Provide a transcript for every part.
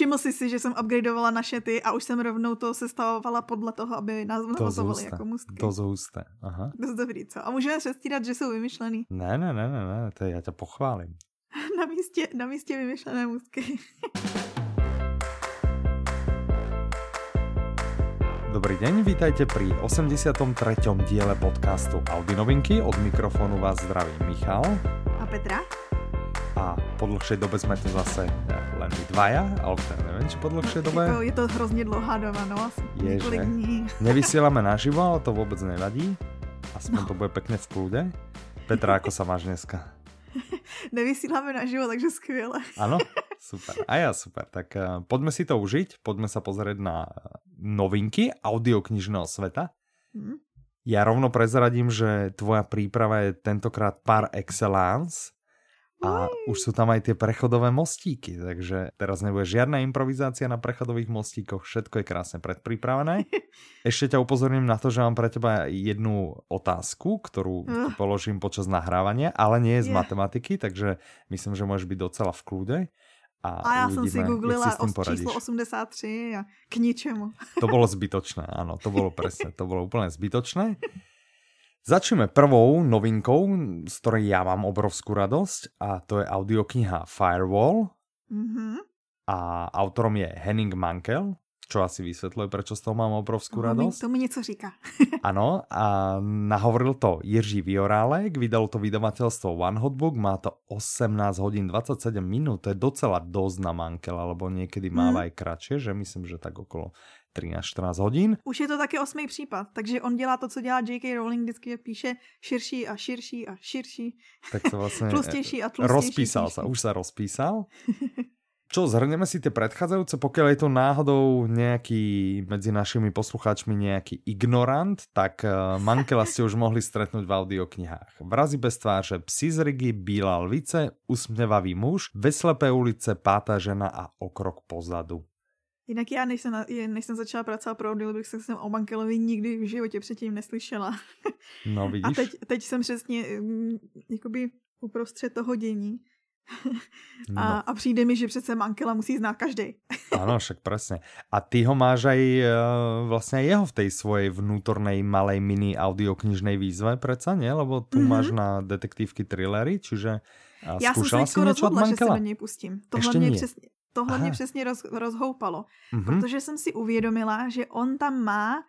všiml jsi si, že jsem upgradeovala naše ty a už jsem rovnou to sestavovala podle toho, aby nás navazovaly jako mustky. To zhusté, aha. Dost dobrý, co? A můžeme přestírat, že jsou vymyšlený. Ne, ne, ne, ne, ne, to já tě pochválím. na, místě, na místě vymyšlené mustky. Dobrý deň, vítajte pri 83. diele podcastu Audi novinky. Od mikrofonu vás zdraví Michal. A Petra. A po dlhšej dobe jsme tu zase len my dvaja, alebo teda neviem, či po dlhšej dobe. Jako je to hrozně dlouhá doba, no asi je, několik dní. Nevysielame naživo, ale to vůbec nevadí. Aspoň no. to bude pekne v kľude. Petra, ako sa máš dneska? Nevysíláme naživo, takže skvěle. Ano, super. A já super. Tak uh, poďme si to užiť, poďme sa pozrieť na novinky audioknižného sveta. Hmm. Ja rovno prezradím, že tvoja príprava je tentokrát par excellence a už sú tam aj tie prechodové mostíky, takže teraz nebude žiadna improvizácia na prechodových mostíkoch, všetko je krásne predpripravené. Ešte ťa upozorním na to, že mám pre teba jednu otázku, ktorú uh. položím počas nahrávania, ale nie je z yeah. matematiky, takže myslím, že môžeš byť docela v kľude. A, a já jsem si googlila o číslo 83 a k ničemu. To bylo zbytočné, ano, to bylo presne, to bylo úplně zbytočné. Začneme prvou novinkou, z ktorej ja mám obrovskú radosť a to je audiokniha Firewall. Mm-hmm. A autorom je Henning Mankel, čo asi vysvetľuje, prečo z toho mám obrovskú radosť. To mi něco říká. ano, a nahovoril to Jiří Viorálek, vydalo to vydavateľstvo One Hotbook, má to 18 hodín 27 minút, to je docela dosť na Mankel, alebo niekedy máva mm. aj kratšie, že myslím, že tak okolo 13-14 hodin. Už je to taky osmý případ, takže on dělá to, co dělá J.K. Rowling, vždycky píše širší a širší a širší. Tak to vlastně tlustější a tlustější. Rozpísal píše. sa, už sa rozpísal. Čo, zhrneme si tie predchádzajúce, pokiaľ je to náhodou nejaký medzi našimi poslucháčmi nejaký ignorant, tak uh, Mankela ste už mohli stretnúť v audioknihách. Vrazy bez tváře, psi z Rigi, Bílá lvice, usměvavý muž, Veslepé ulice, Pátá žena a Okrok pozadu. Jinak já, než jsem, než jsem začala pracovat pro Audiobooks, tak jsem o Mankelovi nikdy v životě předtím neslyšela. No vidíš. A teď, teď jsem přesně mm, jakoby uprostřed toho dění. A, no. a přijde mi, že přece Mankela musí znát každý. Ano, však přesně. A ty ho máš aj uh, vlastně jeho v té svojej vnútornej malej mini audioknižnej výzve, přece ne? Lebo tu mm-hmm. máš na detektívky thrillery, čiže uh, Já jsem se si rozhodla, že se do něj pustím. To Ještě hlavně přesně, tohle Aha. mě přesně roz, rozhoupalo, mm-hmm. protože jsem si uvědomila, že on tam má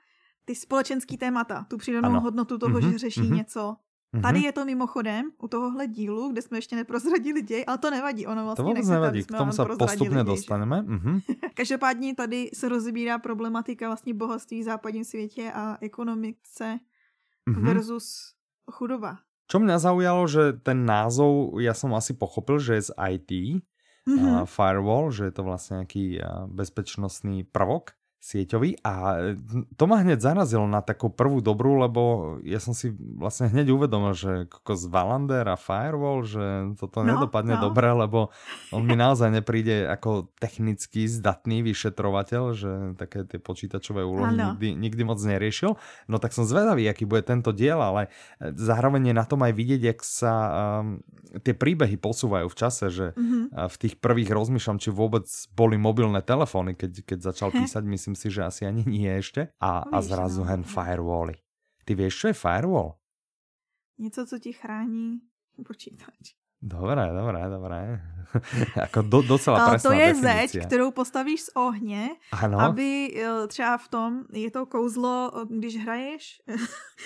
ty společenský témata, tu přidanou ano. hodnotu toho, mm-hmm. že řeší mm-hmm. něco. Mm-hmm. Tady je to mimochodem u tohohle dílu, kde jsme ještě neprozradili děj, ale to nevadí, ono vlastně To vůbec nevadí, k tomu se postupně dostaneme. Mm-hmm. Každopádně tady se rozbírá problematika vlastně bohatství v západním světě a ekonomice mm-hmm. versus chudoba. Čo mňa zaujalo, že ten názov, ja som asi pochopil, že je z IT, mm-hmm. firewall, že je to vlastně nějaký bezpečnostný prvok sieťový a to ma hneď zarazilo na takú prvú dobrú, lebo ja som si vlastne hneď uvedomil, že z Valander a Firewall, že toto no, nedopadne no. dobre, lebo on mi naozaj nepríde ako technicky zdatný vyšetrovateľ, že také tie počítačové úlohy nikdy, nikdy moc neriešil. No tak som zvedavý, aký bude tento diel, ale zároveň je na tom aj vidieť, jak sa um, tie príbehy posúvajú v čase, že mm-hmm. v tých prvých rozmýšľam, či vôbec boli mobilné telefóny, keď, keď začal písať, myslím myslím si, že asi ani nie ešte. A, a zrazu hen firewally. Ty vieš, čo je firewall? Něco, co ti chrání počítač. Dobré, dobré, dobré. jako do, docela presná To je definice. zeď, kterou postavíš z ohně, ano. aby eh, třeba v tom, je to kouzlo, eh, když hraješ,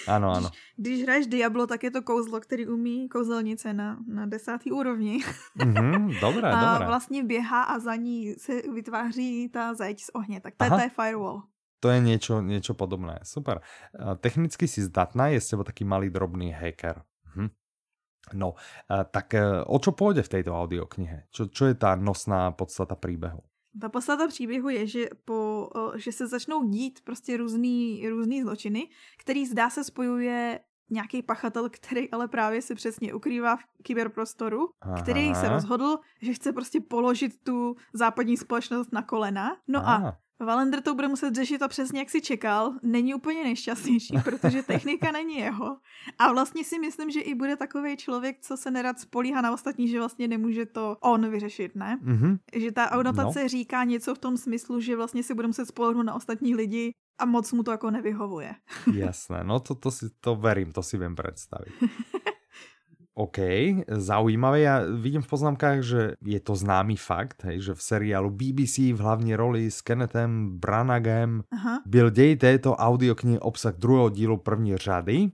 ano, ano. Když, když hraješ Diablo, tak je to kouzlo, který umí kouzelnice na, na desátý úrovni. mm-hmm, dobré, a dobré. vlastně běhá a za ní se vytváří ta zeď z ohně, tak to, to je firewall. To je niečo, niečo podobné. Super. Technicky si zdatná, je s tebou taký malý drobný hacker. No, tak e, o čo pôjde v tejto audioknihe? Čo, čo je tá nosná podstata příběhu? Ta podstata příběhu je, že, po, že se začnou dít prostě různý, různý zločiny, který zdá se spojuje nějaký pachatel, který ale právě se přesně ukrývá v kyberprostoru, Aha. který se rozhodl, že chce prostě položit tu západní společnost na kolena. No Aha. a Valender to bude muset řešit a přesně jak si čekal, není úplně nejšťastnější, protože technika není jeho. A vlastně si myslím, že i bude takový člověk, co se nerad spolíhá na ostatní, že vlastně nemůže to on vyřešit, ne? Mm-hmm. Že ta anotace no. říká něco v tom smyslu, že vlastně si bude muset spolehnout na ostatní lidi a moc mu to jako nevyhovuje. Jasné, no to, to si to verím, to si vím představit. OK, zaujímavé. Ja vidím v poznámkách, že je to známy fakt, hej, že v seriálu BBC v hlavní roli s Kennethem Branagem Aha. byl děj této audioknihy obsah druhého dílu první řady.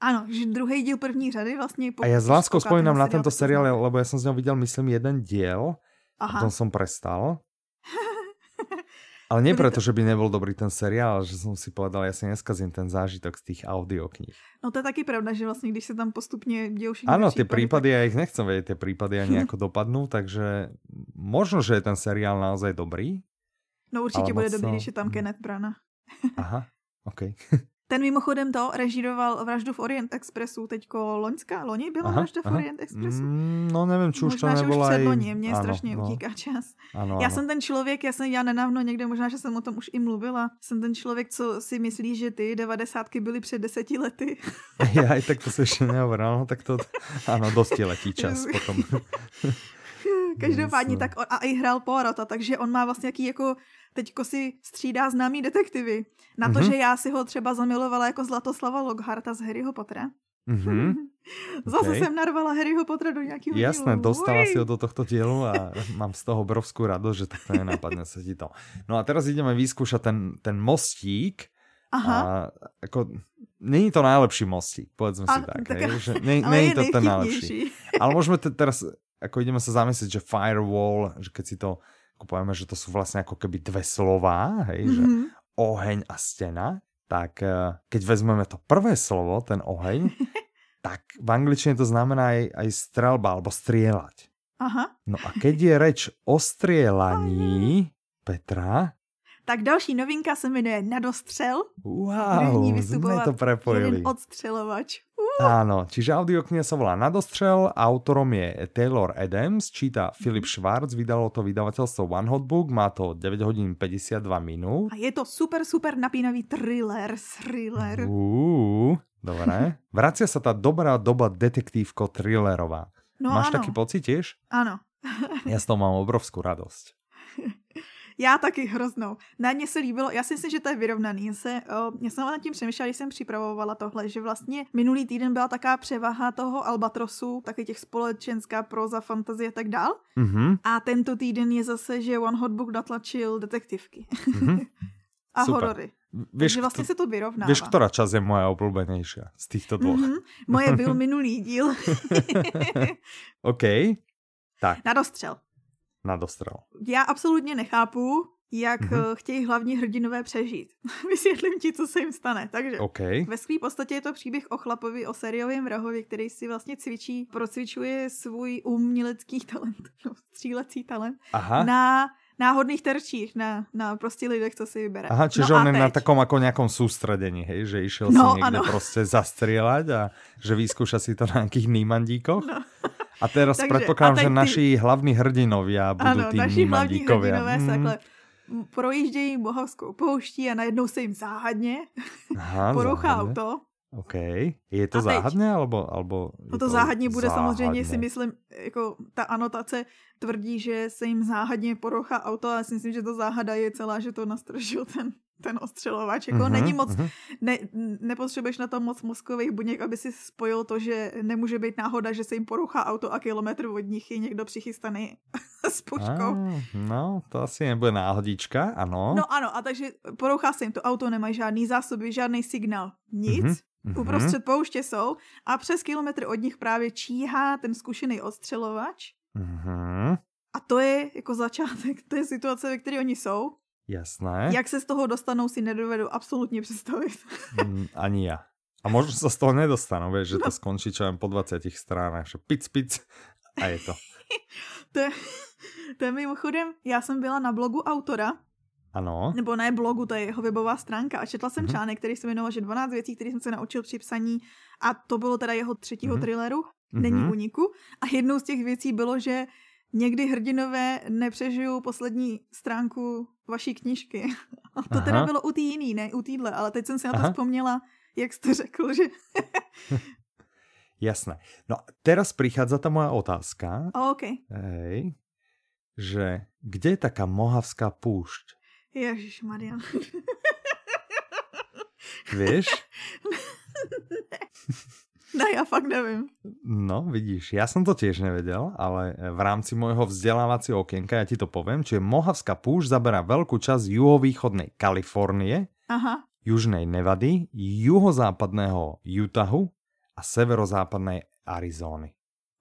Ano, že druhý díl první řady vlastně... A já s láskou spomínám na tento seriál, lebo já jsem z něho viděl, myslím, jeden díl. Aha. A potom jsem prestal. Ale nie preto, že by nebyl dobrý ten seriál, že jsem si povedal, já si neskazím ten zážitok z těch audioknih. No to je taky pravda, že vlastně, když se tam postupně dějou všechny Ano, ty případy, tak... já ich nechcem vědět, ty případy ani jako dopadnou, takže možno, že je ten seriál naozaj dobrý. No určitě bude dobrý, když je tam Kenneth Brana. Aha, OK. Ten mimochodem to režíroval vraždu v Orient Expressu, teďko loňská, loni byla aha, vražda aha. v Orient Expressu? Mm, no nevím, či už to nebylo aj... loni, mě ano, strašně no. utíká čas. Ano, já ano. jsem ten člověk, já jsem já nenávno někde, možná, že jsem o tom už i mluvila, jsem ten člověk, co si myslí, že ty devadesátky byly před deseti lety. já i tak to se ještě nehovoril, no, tak to, ano, dosti letí čas potom. Každopádně tak on, a i hrál Poirota, takže on má vlastně jaký jako teďko si střídá známý detektivy. Na to, mm-hmm. že já si ho třeba zamilovala jako Zlatoslava Lockharta z Harryho Pottera. Mm-hmm. Zase okay. jsem narvala Harryho Pottera do nějakého Jasné, dílu. dostala Uj. si ho do tohto dílu a mám z toho obrovskou radost, že takto nenapadne se ti to. No a teraz ideme vyskúšať ten, ten mostík. Aha. A jako, není to najlepší mostík, povedzme a, si tak. tak hej, že ne, není to ten najlepší. Ale môžeme teraz, ako ideme sa zamyslieť, že firewall, že keď si to ako povieme, že to sú vlastne ako keby dve slová, hej, mm-hmm. že mhm. oheň a stena, tak eh, keď vezmeme to prvé slovo, ten oheň, tak v angličtine to znamená aj, aj strelba alebo strieľať. Aha. No a keď je reč o strielaní, Petra, tak další novinka se jmenuje Nadostřel. Wow, jsme to prepojili. Jeden odstřelovač. Uh. Áno, čiže audiokniha sa volá Nadostřel, autorom je Taylor Adams, číta Philip Schwartz, vydalo to vydavateľstvo One Hot Book, má to 9 hodín 52 minút. A je to super, super napínavý thriller, thriller. Uh, dobré. Vracia sa tá dobrá doba detektívko thrillerová. No, Máš ano. taký pocit tiež? Áno. ja z toho mám obrovskú radosť. Já taky hroznou. Na mě se líbilo, já si myslím, že to je vyrovnaný. Se, o, já jsem nad tím přemýšlela, když jsem připravovala tohle, že vlastně minulý týden byla taká převaha toho Albatrosu, taky těch společenská proza, fantazie a tak dál. Mm-hmm. A tento týden je zase, že One Hot Book natlačil detektivky. Mm-hmm. a Super. horory. Víš, Takže vlastně se to vyrovnává. Víš, která čas je moje oblíbenější z těchto dvou? Mm-hmm. Moje byl minulý díl. OK. Tak. Na dostřel na dostřel. Já absolutně nechápu, jak mm-hmm. chtějí hlavní hrdinové přežít. Vysvětlím ti, co se jim stane. Takže okay. ve své podstatě je to příběh o chlapovi, o sériovém vrahovi, který si vlastně cvičí, procvičuje svůj umělecký talent, no, střílecí talent Aha. na náhodných terčích, na, na prostě lidech, co si vybere. Aha, čiže no on je na takom jako nějakom soustředění, hej, že išel no, si někde ano. prostě zastřílet a že vyskúša si to na nějakých nýmandíkoch. No. A teraz Takže, předpokládám, že ty... naši hlavní hrdinovia budou ano, tým naši hlavní hrdinové hmm. takhle projíždějí bohovskou pouští a najednou se jim záhadně Aha, porouchá záhadně. auto. OK. Je to záhadně, alebo, alebo no to, to záhadně bude záhadně. samozřejmě, si myslím, jako ta anotace tvrdí, že se jim záhadně porouchá auto, ale si myslím, že to záhada je celá, že to nastražil ten ten ostřelovač. Jako mm-hmm, není moc, mm-hmm. ne, nepotřebuješ na to moc mozkových buněk, aby si spojil to, že nemůže být náhoda, že se jim poruchá auto a kilometr od nich je někdo přichystaný s puškou. Ah, no, to asi nebude náhodička, ano. No ano, a takže porouchá se jim to auto, nemají žádný zásoby, žádný signál, nic. Mm-hmm. Uprostřed pouště jsou a přes kilometr od nich právě číhá ten zkušený ostřelovač. Mm-hmm. A to je jako začátek té situace, ve které oni jsou. Jasné. Jak se z toho dostanou, si nedovedu absolutně představit. Mm, ani já. A možná se z toho nedostanou, víš, že to no. skončí čo po 20 stranách, že pic, pic a je to. to, je, to je mimochodem, já jsem byla na blogu autora, ano. Nebo ne blogu, to je jeho webová stránka. A četla jsem mm-hmm. článek, který se jmenoval, že 12 věcí, které jsem se naučil při psaní. A to bylo teda jeho třetího mm-hmm. thrilleru, Není mm-hmm. uniku. A jednou z těch věcí bylo, že někdy hrdinové nepřežijou poslední stránku vaší knižky. A to Aha. teda bylo u té jiný, ne u týdle, ale teď jsem si na to Aha. vzpomněla, jak jste řekl, že... Jasné. No teraz prichádza ta moja otázka. O, OK. Hej. Že kde je taká mohavská púšť? Ježiš Marian. Víš? Ne, já fakt nevím. No, vidíš, já jsem to tiež nevedel, ale v rámci môjho vzdelávacího okienka, ja ti to poviem, čiže Mohavská púšť zaberá veľkú časť juhovýchodnej Kalifornie, Aha. južnej Nevady, juhozápadného Utahu a severozápadnej Arizóny.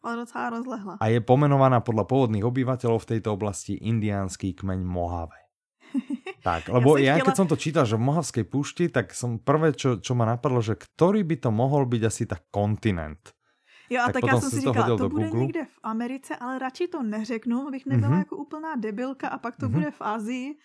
Ale docela rozlehla. A je pomenovaná podľa pôvodných obyvateľov v tejto oblasti indiánsky kmeň Mohave. Tak, lebo ja, ja keď som to čítal, že v Mohavskej púšti, tak som prvé, čo, čo ma napadlo, že ktorý by to mohol byť asi tak kontinent. Jo, a tak, tak já jsem si říkala, to, to bude Google. někde v Americe, ale radši to neřeknu, abych nebyla mm-hmm. jako úplná debilka a pak to mm-hmm. bude v Ázii.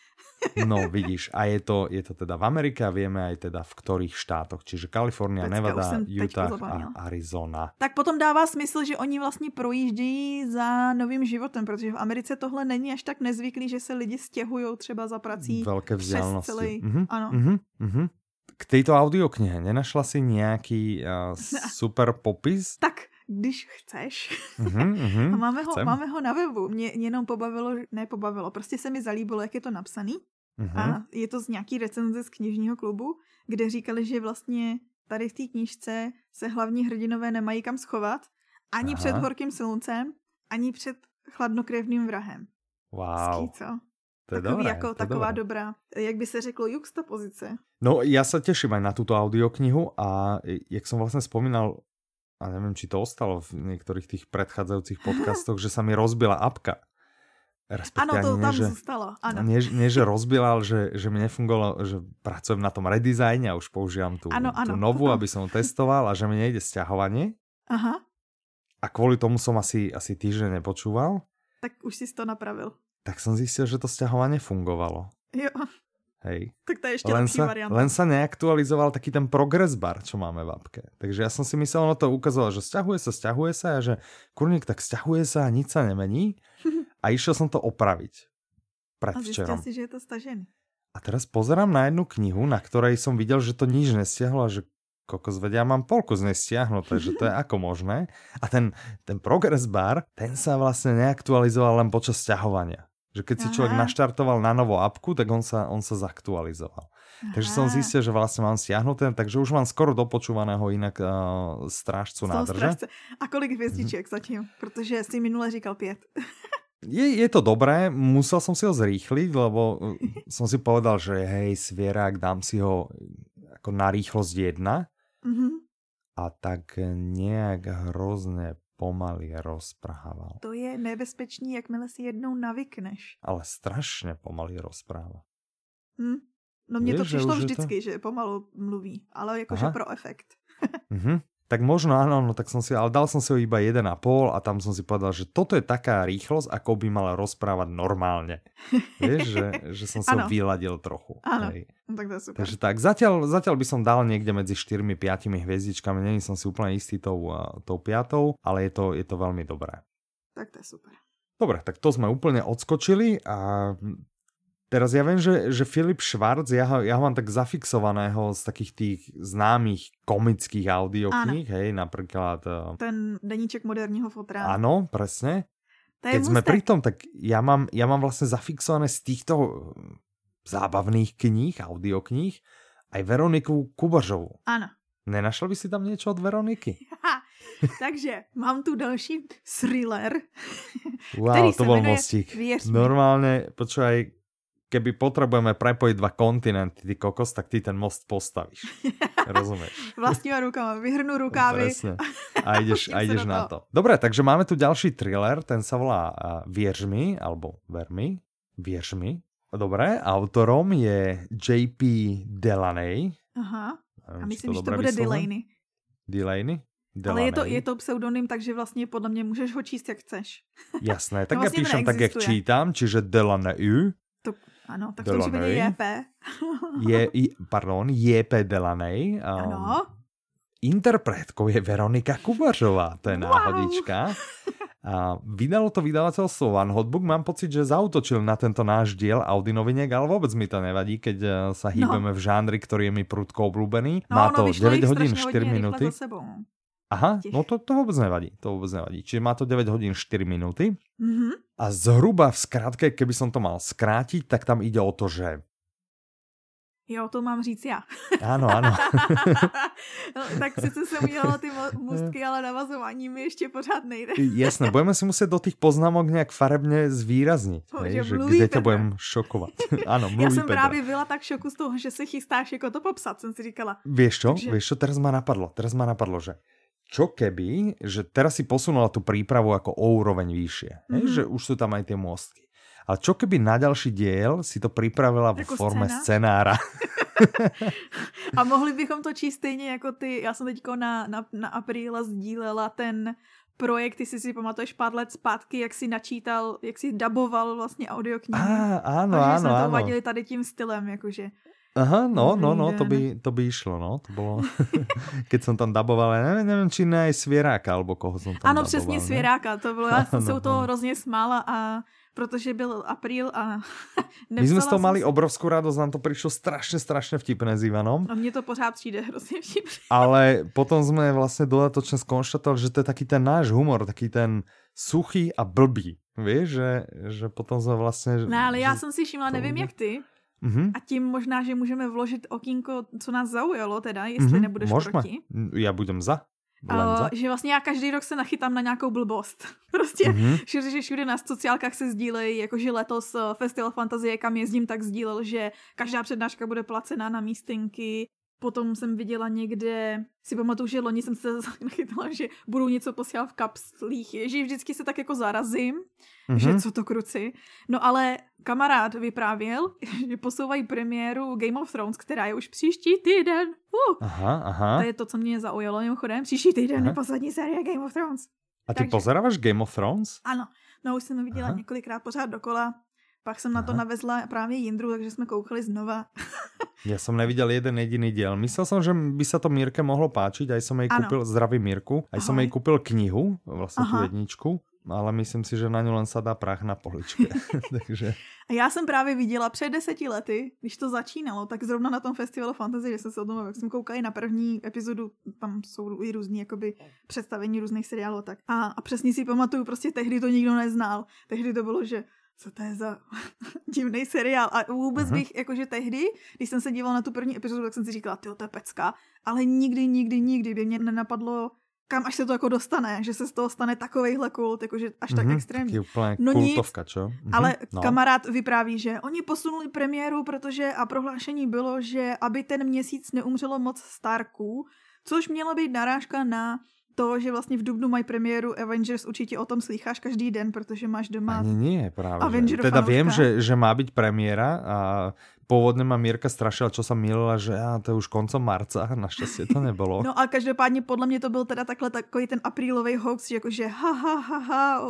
no, vidíš, a je to, je to teda v Amerike a vieme aj teda v ktorých štátoch, čiže Kalifornia, Nevada, Utah a Arizona. Tak potom dává smysl, že oni vlastně projíždějí za novým životem, protože v Americe tohle není až tak nezvyklý, že se lidi stěhují třeba za prací Velké vzdialenosti. celý, mm-hmm. ano. Mm-hmm. Mm-hmm. K tejto audioknihe nenašla si nějaký uh, super popis? Tak, když chceš. Mm-hmm, a máme ho, máme ho na webu. Mě, jenom pobavilo, ne pobavilo, prostě se mi zalíbilo, jak je to napsaný. Mm-hmm. A je to z nějaký recenze z knižního klubu, kde říkali, že vlastně tady v té knižce se hlavní hrdinové nemají kam schovat, ani Aha. před horkým sluncem, ani před chladnokrevným vrahem. Wow. Ský, co? To je Takový dobré, jako to taková dobré. dobrá, jak by se řeklo, juxtapozice. No ja sa teším aj na túto audioknihu a jak som vlastne spomínal a neviem, či to ostalo v niektorých tých predchádzajúcich podcastoch, že sa mi rozbila apka. Ano, to tam že, zůstalo, ano. Nie, nie, že rozbila, ale že, že mi nefungovalo, že pracujem na tom redizajne a už používam tú, ano, ano. tú novú, aby som testoval a že mi nejde sťahovanie. Aha. A kvôli tomu som asi, asi týždeň nepočúval. Tak už si to napravil. Tak som zistil, že to sťahovanie fungovalo. Jo. Hej. Tak to je ešte len lepší sa, variant. Len sa neaktualizoval taký ten progress bar, čo máme v apke. Takže ja som si myslel, ono to ukázalo, že stiahuje sa, stiahuje sa a že kurník tak stiahuje sa a nič sa nemení. A išiel som to opraviť. Predvčerom. A si, že je to stažený. A teraz pozerám na jednu knihu, na ktorej som videl, že to nič nestiahlo a že kokos vedia, ja mám polku z nej stiahnuté, že to je ako možné. A ten, ten progress bar, ten sa vlastne neaktualizoval len počas stiahovania. Že keď si človek naštartoval na novú apku, tak on sa, on sa zaktualizoval. Aha. Takže som zistil, že vlastne mám stiahnuté, takže už mám skoro dopočúvaného inak uh, strážcu nádrže. Strážce. A kolik hvězdičiek mm-hmm. zatím? Protože si minule říkal pět. je, je to dobré, musel som si ho zrýchliť, lebo som si povedal, že hej, svierak, dám si ho ako na rýchlosť jedna. Mm-hmm. A tak nejak hrozne pomaly rozprával. To je nebezpečný, jakmile si jednou navykneš. Ale strašně pomaly rozpráva. Hm? No mně to přišlo že vždycky, to... že pomalu mluví, ale jakože pro efekt. mhm. Tak možno áno, no tak som si, ale dal som si ho iba 1,5 a tam som si povedal, že toto je taká rýchlosť, ako by mala rozprávať normálne. Vieš, že, že som si ho vyladil trochu. Áno, no tak to je super. Takže tak, zatiaľ, zatiaľ by som dal niekde medzi 4-5 hviezdičkami, není som si úplne istý tou, tou piatou, ale je to, je to veľmi dobré. Tak to je super. Dobre, tak to sme úplne odskočili a Teraz ja viem, že, že Filip Schwarz, ja ho, ja ho mám tak zafixovaného z takých tých známych komických audiokníh, hej, napríklad... Uh... Ten deníček moderního fotra. Áno, presne. Keď sme pri tom, tak ja mám, ja mám vlastne zafixované z týchto eh, zábavných kníh, audiokníh, aj Veroniku Kubařovou. Ano. Nenašel by si tam niečo od Veroniky? Takže mám tu další thriller, Wow, to bol mostík. Normálne, počúvaj, keby potrebujeme prepojiť dva kontinenty, ty kokos, tak ty ten most postavíš. Rozumieš? Vlastníma rukama, vyhrnu rukávy. Presne. A ideš, a ideš na to. Dobre, takže máme tu ďalší thriller, ten sa volá uh, Vierž mi, alebo Ver mi, Vierž mi. Dobre, autorom je JP Delaney. Aha, a myslím, že to bude Delaney. Delaney? Delaney. Ale je to, je to pseudonym, takže vlastně podle mě můžeš ho číst, jak chceš. Jasné, tak vlastně ja píšem tak, jak čítam, čiže Delaney. To ano, tak Delaney. tom případě JP. je, pardon, JP Delaney. Um, ano. Interpretkou je Veronika Kubařová, to je wow. náhodička. A vydalo to vydavateľstvo One Hotbook, mám pocit, že zautočil na tento náš diel Audi noviniek, ale vôbec mi to nevadí, keď eh, sa hýbeme no. v žánri, ktorý je mi prudko obľúbený. No, Má to 9 hodín 4 minúty. Aha, no to, to vôbec nevadí, to vôbec nevadí. Čiže má to 9 hodín 4 minúty. Mm-hmm. A zhruba v skratke, keby som to mal skrátiť, tak tam ide o to, že Jo, to mám říct já. Ano, ano. no, tak sice jsem udělala ty mostky, ale navazování mi ještě pořád nejde. Jasné, budeme si muset do těch poznámok nějak farebně zvýraznit, to, že, že kde tě budeme šokovat. ano, mluví Já jsem Pedro. právě byla tak šoku z toho, že se chystáš jako to popsat, jsem si říkala. Víš čo, Takže... víš čo, teraz ma napadlo, teraz ma napadlo, že čo keby, že teraz si posunula tu prípravu ako o úroveň vyššie, mm -hmm. že už sú tam aj tie mostky. Ale čo keby na ďalší diel si to připravila v forme scéna? scenára? a mohli bychom to číst stejně jako ty, já jsem teďko na, na, na apríla sdílela ten projekt, ty si si pamatuješ pár let zpátky, jak si načítal, jak si daboval vlastně audioknihy. Ah, áno, a že áno, jsme to vadili tady tím stylem, jakože. Aha, no, no, no, to by, to by išlo, no, to bylo, keď jsem tam daboval, nevím, nevím, či ne Svěráka, alebo koho jsem tam Ano, daboval, přesně Svěráka, to bylo, já jsem se u toho hrozně smála a protože byl apríl a My jsme z toho mali obrovskou radost, nám to přišlo strašně, strašně vtipné s Ivanom. A mně to pořád přijde hrozně vtipné. Ale potom jsme vlastně dodatočně skonštatovali, že to je taky ten náš humor, taky ten suchý a blbý. Víš, že, že potom jsme vlastně... Ne, ale já jsem si všimla, nevím jak ty, Mm-hmm. A tím možná, že můžeme vložit okýnko, co nás zaujalo teda, jestli mm-hmm. nebudeš Možme. proti. Já budem za. Uh, že vlastně já každý rok se nachytám na nějakou blbost. prostě mm-hmm. všude, že všude na sociálkách se sdílejí, jakože letos uh, Festival Fantazie, kam jezdím, tak sdílel, že každá přednáška bude placená na místinky, Potom jsem viděla někde, si pamatuju, že loni jsem se nachytala, že budou něco posílat v kapslích, že vždycky se tak jako zarazím, mm-hmm. že co to kruci. No ale kamarád vyprávěl, že posouvají premiéru Game of Thrones, která je už příští týden. Uh, aha, aha. To je to, co mě zaujalo mimochodem. Příští týden aha. je poslední série Game of Thrones. A ty Takže... pozeráváš Game of Thrones? Ano, no už jsem viděla aha. několikrát pořád dokola. Pak jsem na to navezla právě Jindru, takže jsme koukali znova. Já jsem neviděl jeden jediný díl. Myslel jsem, že by se to Mírke mohlo páčit, aj jsem jej koupil, zdravý Mírku, aj jsem jej koupil knihu, vlastně tu jedničku, ale myslím si, že na ňu len sadá prach na poličke. Takže... A já jsem právě viděla před deseti lety, když to začínalo, tak zrovna na tom festivalu fantasy, že jsem se o tom, jak jsem koukala na první epizodu, tam jsou i různý jakoby představení různých seriálů tak. A, a přesně si pamatuju, prostě tehdy to nikdo neznal. Tehdy to bylo, že co to je za divný seriál. A vůbec uh-huh. bych, jakože tehdy, když jsem se dívala na tu první epizodu, tak jsem si říkala, ty to je pecka, ale nikdy, nikdy, nikdy by mě nenapadlo, kam až se to jako dostane, že se z toho stane takovejhle kult, jakože až tak mm-hmm, extrémní. no kultovka, nic, čo? Mm-hmm, ale no. kamarád vypráví, že oni posunuli premiéru, protože a prohlášení bylo, že aby ten měsíc neumřelo moc Starků, což měla být narážka na to, že vlastně v Dubnu mají premiéru Avengers, určitě o tom slycháš každý den, protože máš doma Ani nie, právě. Avenger teda fanouška. vím, že, že má být premiéra a původně má Mírka strašila, čo sa milila, že a to je už koncom marca, naštěstí to nebylo. No a každopádně podle mě to byl teda takhle takový ten aprílový hoax, jakože ha ha ha ha,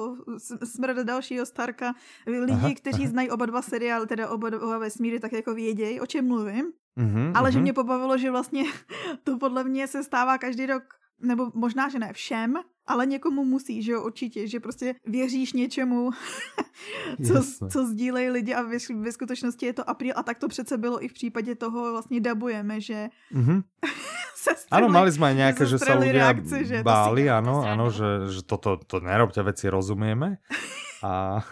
smrd dalšího Starka. Lidi, aha, kteří aha. znají oba dva seriály, teda oba dva vesmíry, tak jako vědějí, o čem mluvím. Mm-hmm, ale mm-hmm. že mě pobavilo, že vlastně to podle mě se stává každý rok nebo možná, že ne všem, ale někomu musí, že jo, určitě, že prostě věříš něčemu, co, co sdílejí lidi a ve, ve skutečnosti je to apríl a tak to přece bylo i v případě toho vlastně dabujeme, že mm-hmm. se Ano, mali jsme nějaké, že se lidé reakce, že báli, ano, ano, že, že toto to nerobte veci, rozumieme. A,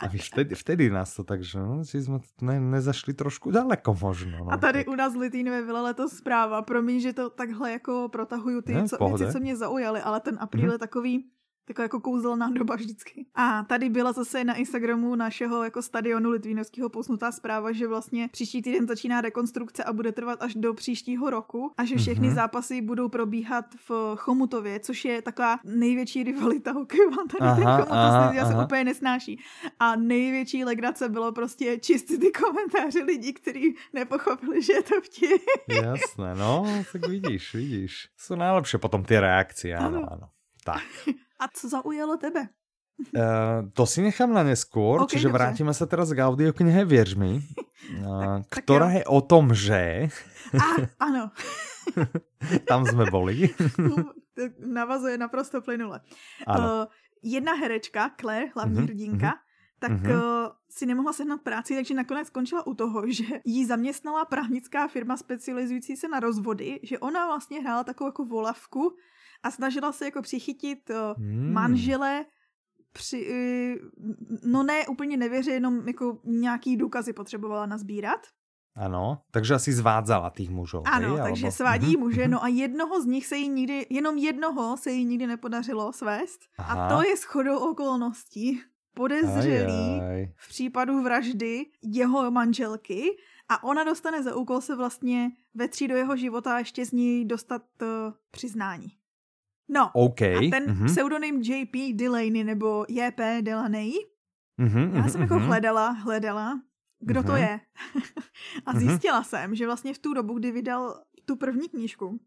a vtedy, vtedy nás to tak, že no, že jsme ne, nezašli trošku daleko možno. No, a tady u nás v Litínové byla letos zpráva. Promiň, že to takhle jako protahuju ty ne, co, věci, co mě zaujaly, ale ten apríl mm-hmm. je takový Taková jako kouzelná doba vždycky. A tady byla zase na Instagramu našeho jako stadionu Litvínovského posnutá zpráva, že vlastně příští týden začíná rekonstrukce a bude trvat až do příštího roku a že všechny mm-hmm. zápasy budou probíhat v Chomutově, což je taková největší rivalita hokejová. Tady aha, ten Chomutov aha, se úplně nesnáší. A největší legrace bylo prostě čistit ty komentáře lidí, kteří nepochopili, že je to vtip. Jasné, no, tak vidíš, vidíš. Jsou nejlepší potom ty reakce, ano, ano. ano. Tak. A co zaujalo tebe? Uh, to si nechám na neskôr, okay, čiže dobře. vrátíme se teraz k audioknihe Věř mi, uh, ktorá je o tom, že... A, ano. Tam jsme boli. Navazuje naprosto plynule. Uh, jedna herečka, Claire, hlavní mm-hmm. hrdinka, tak mm-hmm. uh, si nemohla sehnat práci, takže nakonec skončila u toho, že jí zaměstnala právnická firma specializující se na rozvody, že ona vlastně hrála takovou jako volavku a snažila se jako přichytit uh, mm. manžele při, uh, no ne úplně nevěře, jenom jako nějaký důkazy potřebovala nazbírat. Ano, takže asi zvádzala těch mužů. Ano, hej, takže alebo... svádí mm-hmm. muže, no a jednoho z nich se jí nikdy, jenom jednoho se jí nikdy nepodařilo svést. Aha. A to je shodou okolností podezřelý aj, aj. v případu vraždy jeho manželky a ona dostane za úkol se vlastně vetří do jeho života a ještě z ní dostat uh, přiznání. No, okay. a ten mm-hmm. pseudonym JP Delaney nebo JP Delaney, mm-hmm, já jsem mm-hmm. jako mhm. hledala, hledala, kdo mm-hmm. to je. a mhm. zjistila mm-hmm. jsem, že vlastně v tu dobu, kdy vydal tu první knížku,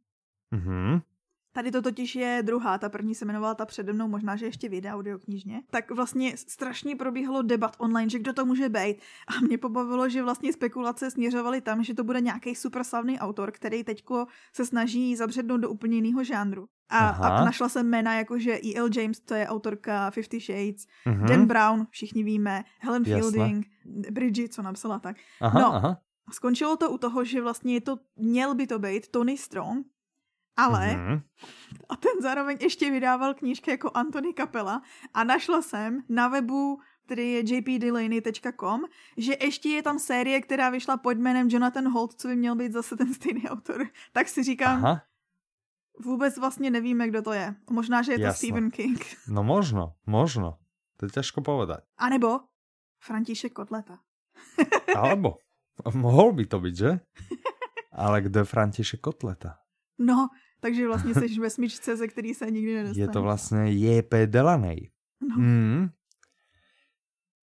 mm-hmm. Tady to totiž je druhá, ta první se jmenovala ta přede mnou, možná, že ještě vyjde audioknižně. Tak vlastně strašně probíhalo debat online, že kdo to může být. A mě pobavilo, že vlastně spekulace směřovaly tam, že to bude nějaký super slavný autor, který teďko se snaží zabřednout do úplně jiného žánru. A, a našla jsem jména jako, že E.L. James, to je autorka Fifty Shades, uh-huh. Dan Brown, všichni víme, Helen Jasne. Fielding, Bridget, co napsala tak. Aha, no, aha. Skončilo to u toho, že vlastně je to, měl by to být Tony Strong, ale mm-hmm. a ten zároveň ještě vydával knížky jako Anthony Capella a našla jsem na webu který je jpdelaney.com, že ještě je tam série, která vyšla pod jménem Jonathan Holt, co by měl být zase ten stejný autor. Tak si říkám, Aha. vůbec vlastně nevíme, kdo to je. Možná, že je to Jasno. Stephen King. No možno, možno. To je těžko povedať. A nebo František Kotleta. Alebo. Mohl by to být, že? Ale kdo je František Kotleta? No, takže vlastně jsi ve smyčce, ze který se nikdy nedostane. Je to vlastně J.P. Delanej. No. Mm.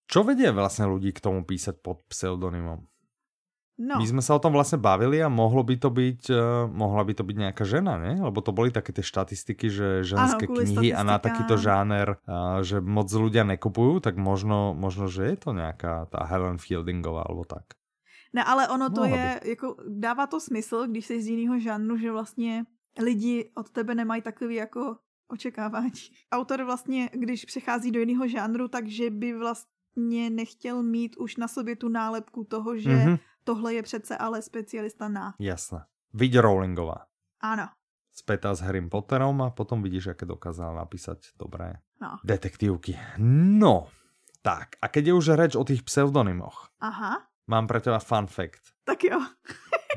Čo vedie vlastně lidi k tomu písať pod pseudonymom? No. My jsme se o tom vlastně bavili a mohlo by to být, uh, mohla by to být nějaká žena, ne? Lebo to byly také ty štatistiky, že ženské ano, knihy a na takýto žáner, uh, že moc ľudia nekupujú, tak možno, možno, že je to nějaká ta Helen Fieldingová alebo tak. Ne, ale ono to Mohla je, by. jako dává to smysl, když jsi z jiného žánru, že vlastně lidi od tebe nemají takový jako očekávání. Autor vlastně, když přechází do jiného žánru, takže by vlastně nechtěl mít už na sobě tu nálepku toho, že mm-hmm. tohle je přece ale specialista na. Jasné. Vidí Rowlingová. Ano. Spätá s Harrym Potterom a potom vidíš, jaké dokázala napísať dobré no. detektívky. No, tak. A keď je už reč o tých pseudonymoch. Aha. Mám pre teba fun fact. Tak jo.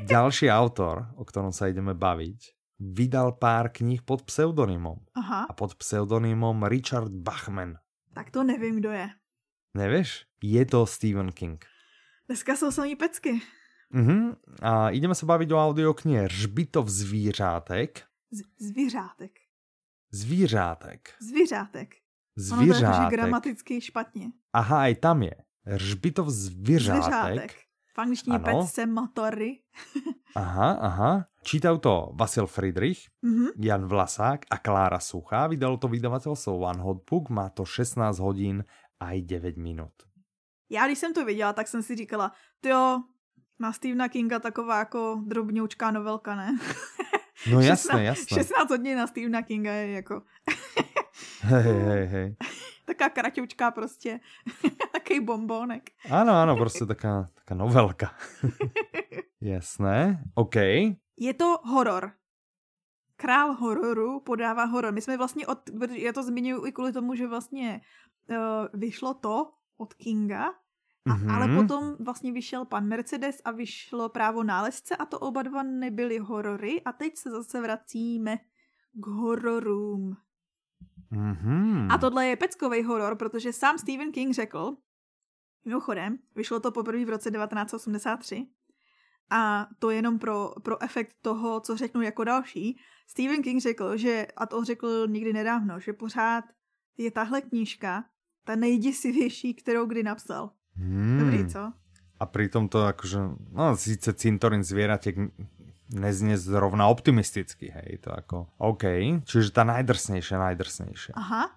Ďalší autor, o ktorom sa ideme baviť, vydal pár knih pod pseudonymom. Aha. A pod pseudonymom Richard Bachman. Tak to nevím, kdo je. Nevíš? Je to Stephen King. Dneska jsou samý pecky. Uh-huh. A ideme se bavit o audioknihe Řbitov zvířátek. Z- zvířátek. Zvířátek. Zvířátek. Zvířátek. Ono to je gramaticky špatně. Aha, i tam je. Řbitov zvířátek. zvířátek. V angličtině Petce Matory. aha, aha. Čítajú to Vasil Friedrich, mm-hmm. Jan Vlasák a Klára Suchá. Vydalo to vydavatelstvo One Hot Book, má to 16 hodin a i 9 minut. Já když jsem to viděla, tak jsem si říkala, jo, na Stephena Kinga taková jako drobňoučká novelka, ne? No jasné, jasné. 16 hodin na Stephena Kinga je jako... hej, hej, hej. Taká kraťoučká prostě. Taký bombónek. Ano, ano, prostě taká, taká novelka. Jasné, OK. Je to horor. Král hororu podává horor. My jsme vlastně od, já to zmiňuji i kvůli tomu, že vlastně uh, vyšlo to od Kinga, a, mm-hmm. ale potom vlastně vyšel pan Mercedes a vyšlo právo nálezce a to oba dva nebyly horory a teď se zase vracíme k hororům. Mm-hmm. A tohle je peckový horor, protože sám Stephen King řekl, mimochodem, vyšlo to poprvé v roce 1983, a to jenom pro, pro efekt toho, co řeknu jako další. Stephen King řekl, že, a to řekl někdy nedávno, že pořád je tahle knížka ta nejděsivější, kterou kdy napsal. Hmm. Dobrý, co? A pritom to akože, no síce cintorín zvieratek neznie zrovna optimisticky, hej, to ako, OK, čiže ta najdrsnejšia, najdrsnejšia. Aha,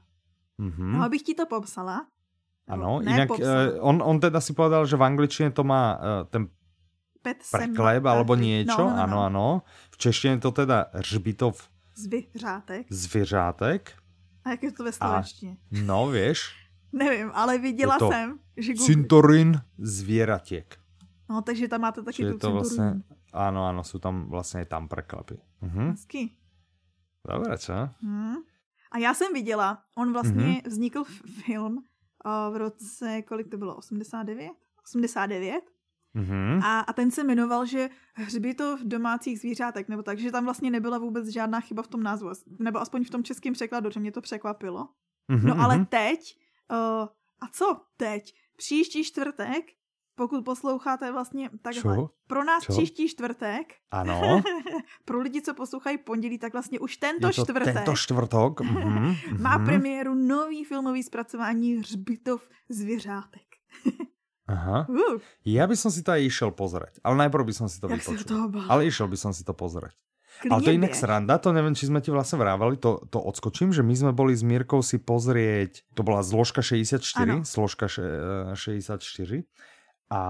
mm-hmm. no abych ti to popsala. Ano, jinak uh, on, on teda si povedal, že v angličtině to má uh, ten prekleb alebo niečo, no, no, no. ano, ano. V češtině to teda řbitov zvyřátek. Zvyřátek. A jak je to ve slovenštině? No, víš? Nevím, ale viděla jsem, že... Cintorín zvěratěk. No, takže tam máte taky tu to vlastně, Ano, ano, jsou tam vlastně tam preklepy. Mhm. Hezky. Dobré, co? Mhm. A já jsem viděla, on vlastně mm-hmm. vznikl film uh, v roce, kolik to bylo, 89? 89? Mm-hmm. A, a ten se jmenoval, že hřbitov domácích zvířátek, nebo tak, že tam vlastně nebyla vůbec žádná chyba v tom názvu, nebo aspoň v tom českém překladu, že mě to překvapilo. Mm-hmm, no ale mm-hmm. teď, uh, a co teď? Příští čtvrtek pokud posloucháte vlastně takhle. Čo? Pro nás Čo? příští čtvrtek. Ano. pro lidi, co poslouchají pondělí, tak vlastně už tento Je to čtvrtek. Tento čtvrtok. Mm-hmm. má mhm. premiéru nový filmový zpracování Hřbitov zvěřátek. Aha. Uh. Ja by som si to aj išiel pozrieť. Ale najprv by som si to Jak vypočul. Ale išiel by som si to pozrieť. Klidne ale to je inak sranda, to neviem, či sme ti vlastne vrávali, to, to odskočím, že my sme boli s Mírkou si pozrieť, to bola zložka 64, ano. složka še, 64 a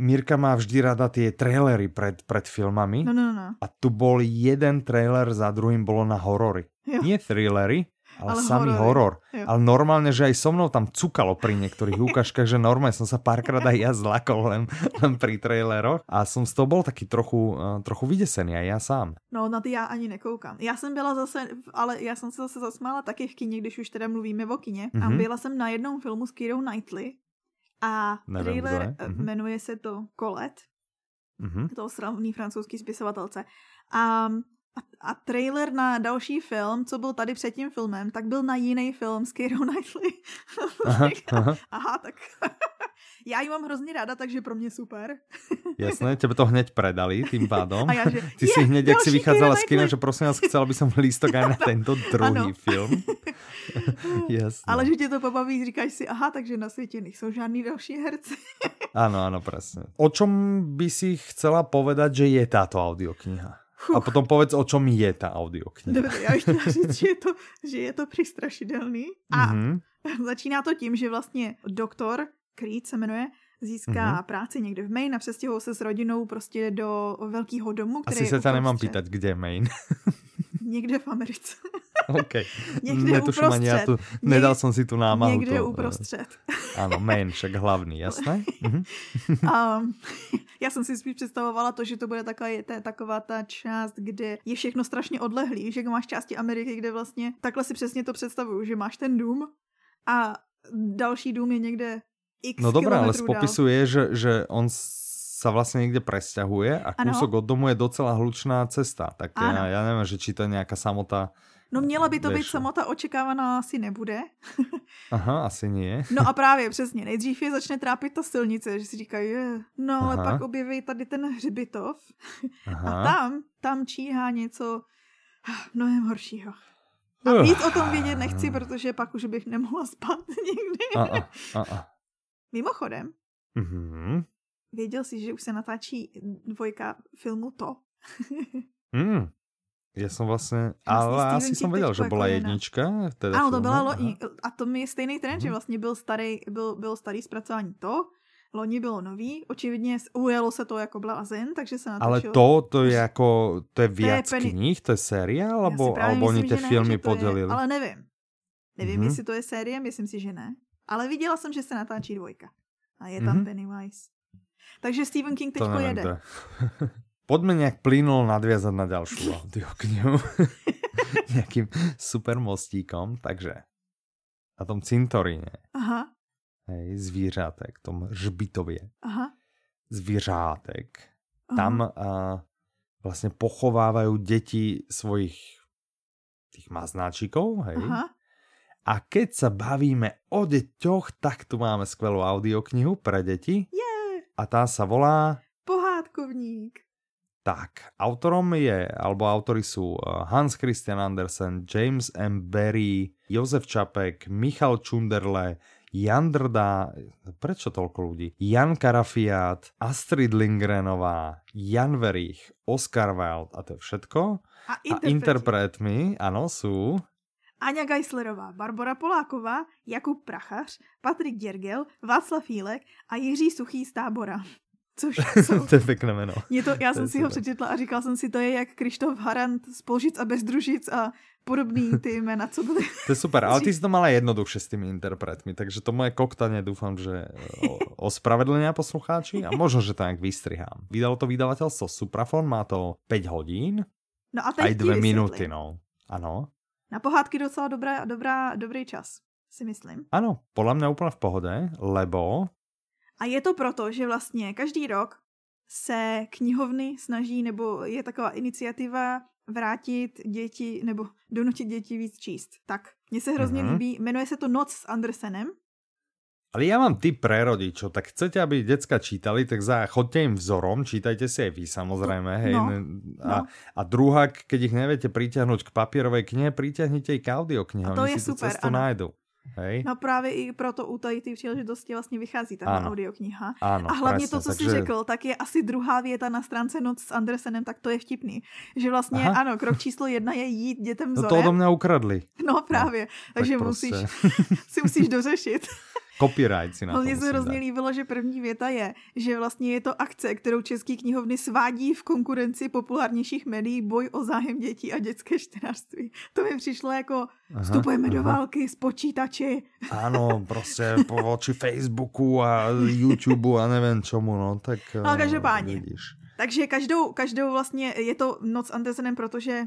Mirka má vždy rada tie trailery pred, pred filmami. No, no, no. A tu bol jeden trailer za druhým bolo na horory. Jo. Nie thrillery, ale, ale samý horor. Ale normálne, že aj so mnou tam cukalo pri niektorých ukážkach, že normálne som sa párkrát aj ja zlakol len, len pri traileroch a som z toho bol taký trochu, uh, trochu vydesený aj ja sám. No na ty já ani nekoukám. Já jsem byla zase, ale já jsem se zase zasmála taky v kině, když už teda mluvíme o kině. Mm-hmm. A mhm. byla jsem na jednom filmu s Kirou Knightley a Nevím, trailer mm-hmm. jmenuje se to Colette. Mm-hmm. To slavný francouzský spisovatelce. A, a, a trailer na další film, co byl tady před tím filmem, tak byl na jiný film s Keirou Knightley. Aha, aha. aha tak Já ji mám hrozně ráda, takže pro mě super. Jasné, tebe to hned predali tým pádom. A já, že, Ty je, si hned, jak si vychádzala z kina, že prosím vás, chcela by som lístok aj na tento druhý ano. film. Jasné. Ale že tě to pobaví, říkáš si, aha, takže na světě nejsou žádný další herci. ano, ano, presne. O čom by si chcela povedať, že je táto audiokniha? A potom povedz, o čom je ta audiokniha. Dobře, já ještě říct, že je to, že je to přistrašidelný. A mm-hmm. začíná to tím, že vlastně doktor Creed se jmenuje, získá mm-hmm. práci někde v Maine a přestěhuje se s rodinou prostě do velkého domu, který Asi se tě nemám pýtat, kde je Maine. Někde v Americe. OK. Někde Netuším ani já tu, nedal jsem si tu námahu. Někde to, uprostřed. Ano, Maine, však hlavní, jasné? Um, já jsem si spíš představovala to, že to bude taková, ta, taková ta část, kde je všechno strašně odlehlý, že máš části Ameriky, kde vlastně takhle si přesně to představuju, že máš ten dům a další dům je někde x No dobré, ale popisuje, že, že on sa vlastne niekde presťahuje a kúsok ano. od domu je docela hlučná cesta. Tak ja, ja neviem, že či to je nejaká samota No měla by to být samota očekávaná, asi nebude. Aha, asi nie. no a právě přesně, nejdřív je začne trápit ta silnice, že si říkají, je, no ale Aha. pak objeví tady ten hřbitov Aha. a tam, tam číhá něco mnohem horšího. A víc o tom vědět nechci, protože pak už bych nemohla spát nikdy. A, a, a, a. Mimochodem, mm-hmm. věděl jsi, že už se natáčí dvojka filmu To? mm. Já jsem vlastně, ale asi jsem věděl, že byla jednička. Teda ano, to byla loni. A to mi je stejný trend, mm. že mhm. vlastně byl starý, byl, byl starý zpracování To, loni bylo nový, očividně ujelo se to jako blázen, takže se natočilo. Ale to, to je jako, to je víc to je knih, to je série, alebo, alebo oni ty filmy podělili? Ale nevím. Nevím, mm-hmm. jestli to je série, myslím si, že ne. Ale viděla jsem, že se natáčí dvojka. A je tam mm-hmm. Pennywise. Takže Stephen King teďko jede. Pojďme nějak plynul nadvězat na další audioknihu. Nějakým super mostíkom. Takže na tom cintoríne. Aha. Hej, zvířátek, tom žbitově. Aha. Zvířátek. Aha. Tam uh, vlastně pochovávají děti svojich tých maznáčikov, hej. Aha. A keď sa bavíme o deťoch, tak tu máme skvelú audioknihu pre deti. Yeah. A tá sa volá... Pohádkovník. Tak, autorom je, alebo autory sú eh, Hans Christian Andersen, James M. Berry, Jozef Čapek, Michal Čunderle, Jan Drda, prečo toľko ľudí? Jan Karafiat, Astrid Lindgrenová, Jan Verich, Oscar Wilde a to je všetko. A, a interpretmi, ano, sú Aňa Geislerová, Barbara Poláková, Jakub Prachař, Patrik Děrgel, Václav Fílek a Jiří Suchý z tábora. Což jsou... to je pěkné jméno. To, já to jsem si super. ho přečetla a říkal jsem si, to je jak Krištof Harant z Polžic a Bezdružic a podobný ty jména, co byly. To je super, ale ty si to mala jednoduše s tými interpretmi, takže to moje koktanie dúfam, že ospravedlenia poslucháči a možno, že to nějak vystrihám. Vydalo to vydavateľstvo Suprafon, má to 5 hodín, no a aj 2 minuty, no. Ano. Na pohádky docela dobrá, dobrá, dobrý čas, si myslím. Ano, podle mě úplně v pohode, lebo... A je to proto, že vlastně každý rok se knihovny snaží, nebo je taková iniciativa vrátit děti, nebo donutit děti víc číst. Tak, mně se hrozně mm-hmm. líbí, jmenuje se to Noc s Andersenem. Ale já mám tip pre rodičov, tak chcete, aby děcka čítali, tak za, chodte im vzorom, čítajte si aj vy samozrejme, hej. No, a, no. a druhá, keď ich neviete pritiahnuť k papierovej knihe, pritiahnite ich k audioknihe, to je si super, cestu ano. nájdu. Hej. No právě i proto u tady ty příležitosti vlastně vychází ta audiokniha. Ano, a hlavně presne, to, co takže... jsi řekl, tak je asi druhá věta na stránce Noc s Andersenem, tak to je vtipný. Že vlastně, Aha. ano, krok číslo jedna je jít dětem vzorem. No to ode mě ukradli. No právě, no, takže tak musíš, si musíš dořešit. Copyright si na Mně se hrozně líbilo, že první věta je, že vlastně je to akce, kterou český knihovny svádí v konkurenci populárnějších médií boj o zájem dětí a dětské čtenářství. To mi přišlo jako aha, vstupujeme aha. do války s počítači. Ano, prostě po oči Facebooku a YouTubeu a nevím čemu, no, tak... No, každopádně. Takže každou, každou vlastně je to noc Andersenem, protože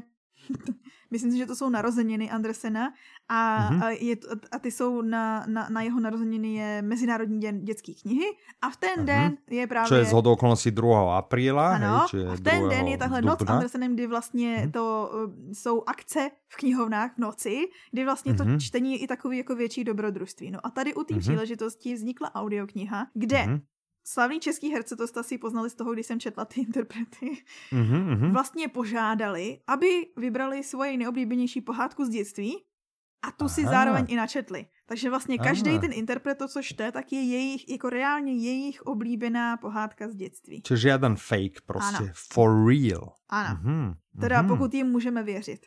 myslím si, že to jsou narozeniny Andresena a, mm-hmm. a, je, a ty jsou na, na, na jeho narozeniny je Mezinárodní den dětské knihy a v ten mm-hmm. den je právě... Čo je z okolností 2. apríla. Ano, hej, a v ten den je tahle noc Andresenem, kdy vlastně mm-hmm. to uh, jsou akce v knihovnách v noci, kdy vlastně mm-hmm. to mhm. čtení je i takový jako větší dobrodružství. No a tady u té mm-hmm. příležitosti vznikla audiokniha, kde mm-hmm slavný český herce, to jste asi poznali z toho, když jsem četla ty interprety, mm-hmm. vlastně požádali, aby vybrali svoji neoblíbenější pohádku z dětství a tu Aha. si zároveň i načetli. Takže vlastně každý ten interpret, to, co čte, tak je jejich, jako reálně jejich oblíbená pohádka z dětství. Čiže žádný fake, prostě ano. for real. Ano. Mm-hmm. Teda mm-hmm. pokud jim můžeme věřit.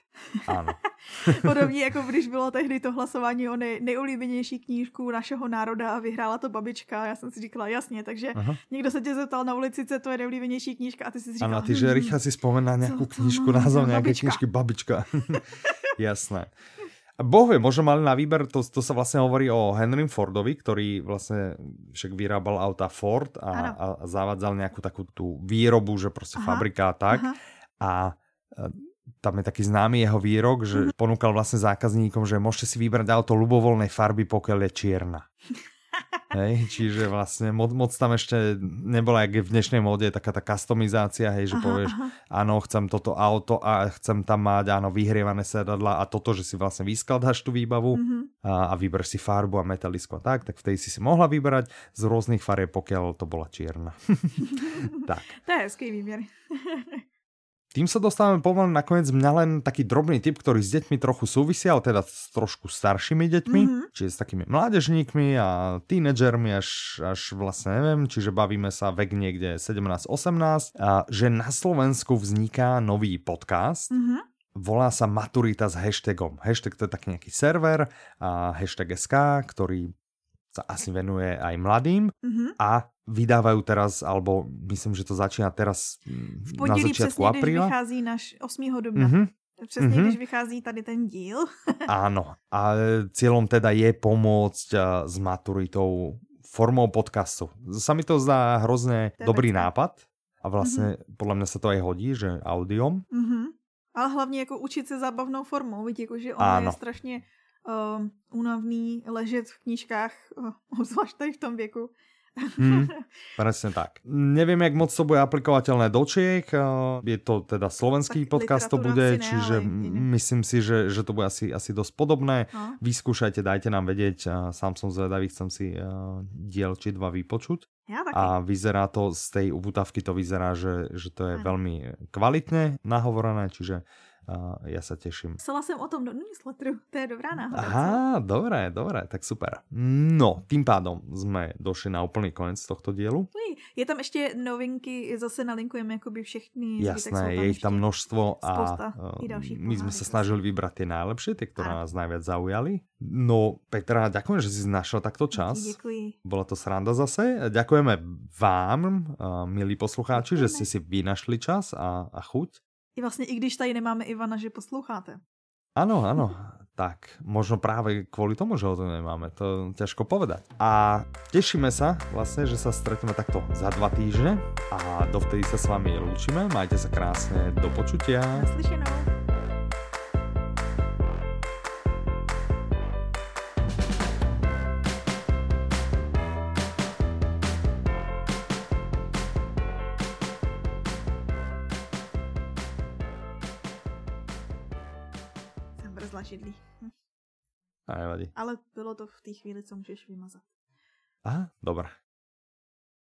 Ano. Podobně jako když bylo tehdy to hlasování o nej, nejoblíbenější knížku našeho národa a vyhrála to babička. Já jsem si říkala, jasně, takže Aha. někdo se tě zeptal na ulici, co to je nejoblíbenější knížka a ty si říkala... Ano, ty, že hm, rychle si vzpomíná na nějakou knížku, název nějaké knížky Babička. Jasné. Boh vie, možno mali na výber, to, to sa vlastne hovorí o Henry Fordovi, ktorý vlastne však vyrábal auta Ford a, a zavádzal nejakú takú tú výrobu, že proste aha, fabrika a tak. Aha. A tam je taký známy jeho výrok, že mhm. ponúkal vlastne zákazníkom, že môžete si vybrať auto ľubovoľnej farby, pokiaľ je čierna. Hej, čiže vlastne moc, moc tam ešte nebola, jak je v dnešnej móde, taká tá customizácia, hej, že aha, povieš, aha. áno, chcem toto auto a chcem tam mať, áno, vyhrievané sedadla a toto, že si vlastne vyskladáš tú výbavu mm-hmm. a, a vyberš si farbu a metalisko a tak, tak vtedy si si mohla vybrať z rôznych farieb, pokiaľ to bola čierna. tak. To je hezký výběr. Tým sa dostávame pomaly nakoniec mňa len taký drobný tip, ktorý s deťmi trochu súvisia, ale teda s trošku staršími deťmi, mm-hmm. čiže s takými mládežníkmi a tínedžermi až, až vlastne neviem, čiže bavíme sa vek niekde 17-18, a že na Slovensku vzniká nový podcast, mm-hmm volá sa Maturita s hashtagom. Hashtag to je taký nejaký server a hashtag SK, ktorý sa asi venuje aj mladým mm-hmm. a vydávajú teraz, alebo myslím, že to začíná teraz mm, v pondělí na začátku přesně, apríla. když vychází náš 8. dubna. Mm-hmm. Přesně, mm-hmm. když vychází tady ten díl. Áno. A cieľom teda je pomôcť s maturitou formou podcastu. Sa mi to zdá hrozně dobrý nápad a vlastně mm-hmm. podle mě se to aj hodí, že audiom. Mm-hmm. Ale hlavně jako učit se zábavnou formou, víte, jako, že ono je strašně uh, únavný ležet v knížkách, uh, obzvlášť tady v tom věku. Hmm, presne tak. Neviem, jak moc to bude aplikovateľné do Čiek. Eh, je to teda slovenský tak podcast to bude, ne, čiže myslím si, že, že to bude asi, asi dosť podobné. No. Vyskúšajte, dajte nám vedieť. Sám som zvedavý, chcem si diel či dva vypočuť. Ja a vyzerá to z tej ubutavky, to vyzerá, že, že to je ano. veľmi kvalitne nahovorené, čiže Uh, já se těším. Psala jsem o tom do newsletteru, to je dobrá náhoda. Aha, dobré, dobré, tak super. No, tím pádom jsme došli na úplný konec tohto dílu. Je tam ještě novinky, zase nalinkujeme jakoby všechny. Jasné, je jich tam množstvo a uh, my jsme se snažili vybrat ty nejlepší, ty, které nás nejvíc zaujaly. No, Petra, ďakujem, že si našla takto čas. Děkuji. Bola to sranda zase. Ďakujeme vám, milí poslucháči, že ste si vynašli čas a, a chuť. I vlastně i když tady nemáme Ivana, že posloucháte. Ano, ano. Tak, možno práve kvôli tomu, že ho tu nemáme, to ťažko povedať. A tešíme sa vlastne, že sa stretneme takto za dva týždne a dovtedy sa s vami lúčime. Majte sa krásne, do počutia. Naslyšenou. Nevadí. Ale bylo to v té chvíli, co můžeš vymazat. Aha, dobré.